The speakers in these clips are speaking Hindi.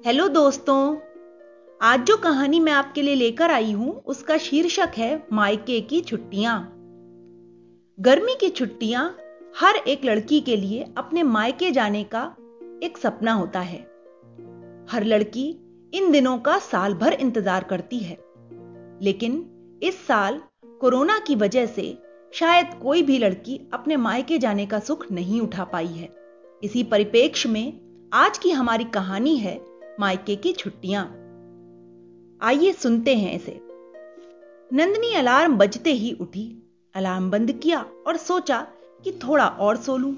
हेलो दोस्तों, आज जो कहानी मैं आपके लिए लेकर आई हूँ, उसका शीर्षक है मायके की छुट्टियाँ। गर्मी की छुट्टियाँ हर एक लड़की के लिए अपने मायके जाने का एक सपना होता है। हर लड़की इन दिनों का साल भर इंतज़ार करती है। लेकिन इस साल कोरोना की वजह से शायद कोई भी लड़की अपने मायके जाने का सुख नहीं उठा पाई है। इसी परिपेक्ष में आज की हमारी कहानी है मायके की छुट्टियाँ। आइए सुनते हैं इसे। नंदनी अलार्म बजते ही उठी। अलार्म बंद किया और सोचा कि थोड़ा और सो लूँ,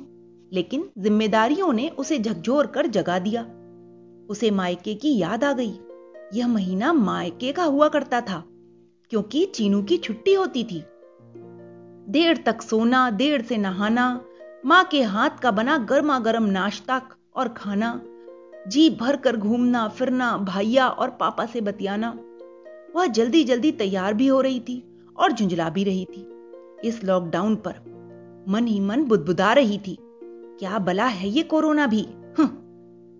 लेकिन जिम्मेदारियों ने उसे झकझोर कर जगा दिया। उसे मायके की याद आ गई। यह महीना मायके का हुआ करता था, क्योंकि चीनू की छुट्टी होती थी। देर तक सोना, देर से नहाना, माँ के हाथ का बना गर्मा गर्म नाश्ता और खाना जी भर कर घूमना फिरना भाइया और पापा से बतियाना वह जल्दी जल्दी तैयार भी हो रही थी और झुंझला भी रही थी। इस लॉकडाउन पर मन ही मन बुदबुदा रही थी क्या बला है ये कोरोना भी? हम्म,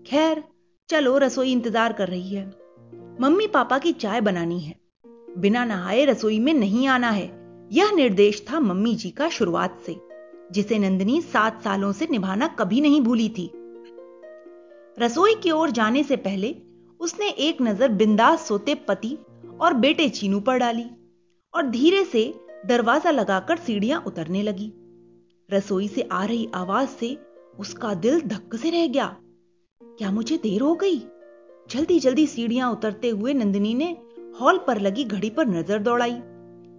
खैर चलो रसोई इंतज़ार कर रही है। मम्मी पापा की चाय बनानी है। बिना नहाए रसोई में नहीं आना है यह निर्देश था मम्मी जी का शुरुआत से जिसे नंदिनी सात सालों से निभाना कभी नहीं भूली थी। रसोई की ओर जाने से पहले उसने एक नज़र बिंदास सोते पति और बेटे चीनू पर डाली और धीरे से दरवाज़ा लगाकर सीढ़ियाँ उतरने लगी। रसोई से आ रही आवाज़ से उसका दिल धक्क से रह गया। क्या मुझे देर हो गई? जल्दी जल्दी सीढ़ियाँ उतरते हुए नंदिनी ने हॉल पर लगी घड़ी पर नज़र दौड़ाई।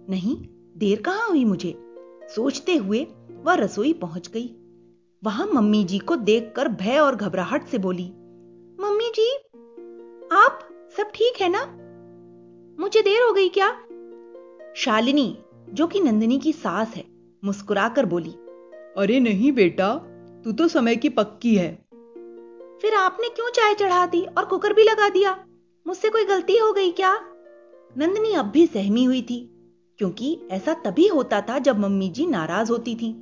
नहीं, देर कहाँ हुई मुझे? सोचते हुए वह रसोई पहुँच गई। वहाँ मम्मी जी को देखकर भय और घबराहट से बोली मम्मी जी आप सब ठीक है ना? मुझे देर हो गई क्या? शालिनी जो कि नंदिनी की सास है मुस्कुराकर बोली अरे नहीं बेटा तू तो समय की पक्की है। फिर आपने क्यों चाय चढ़ा दी और कुकर भी लगा दिया? मुझसे कोई गलती हो गई क्या? नंदिनी अब भी सहमी हुई थी क्योंकि ऐसा तभी होता था जब मम्मी जी नाराज़ होती थी।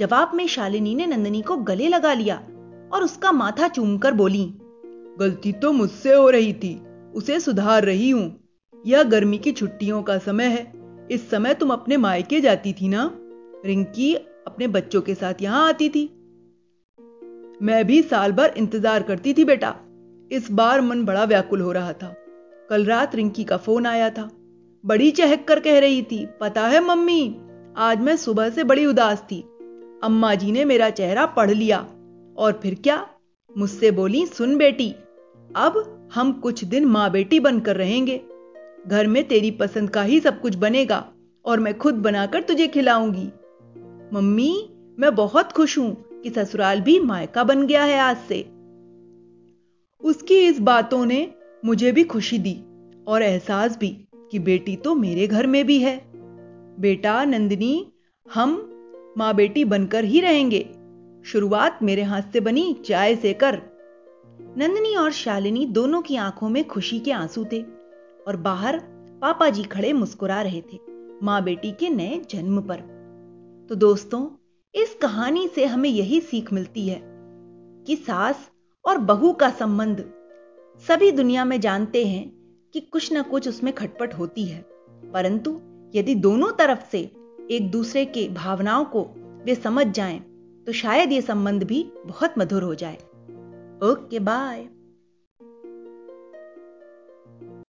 जवाब में शालिनी ने नंदनी को गले लगा लिया और उसका माथा चूमकर बोली, गलती तो मुझसे हो रही थी, उसे सुधार रही हूँ। यह गर्मी की छुट्टियों का समय है, इस समय तुम अपने मायके जाती थी ना? रिंकी अपने बच्चों के साथ यहाँ आती थी। मैं भी साल भर इंतज़ार करती थी बेटा। इस बार मन बड़ा व्याकुल हो रहा था। कल रात रिंकी का फ़ोन आया था। बड़ी चहक कर कह रही थी, पता है मम्मी, आज मैं सुबह से बड़ी उदास थी। अम्मा जी ने मेरा चेहरा पढ़ लिया और फिर क्या? मुझसे बोली, सुन बेटी, अब हम कुछ दिन माँ बेटी बनकर रहेंगे। घर में तेरी पसंद का ही सब कुछ बनेगा और मैं खुद बनाकर तुझे खिलाऊँगी। मम्मी, मैं बहुत खुश हूँ कि ससुराल भी मायका बन गया है आज से। उसकी इस बातों ने मुझे भी खुशी दी और एहसास भी कि बेटी तो मेरे घर में भी है। बेटा नंदिनी, हम माँ बेटी बनकर ही रहेंगे। शुरुआत मेरे हाथ से बनी चाय से कर नंदनी और शालिनी दोनों की आँखों में खुशी के आँसू थे और बाहर पापा जी खड़े मुस्कुरा रहे थे माँ बेटी के नए जन्म पर। तो दोस्तों, इस कहानी से हमें यही सीख मिलती है कि सास और बहू का संबंध सभी दुनिया में जानते हैं कि कुछ ना कुछ उसमें खटपट होती है। परंतु यदि दोनों तरफ़ से एक दूसरे के भावनाओं को वे समझ जाएँ तो शायद ये संबंध भी बहुत मधुर हो जाए। Okay, bye.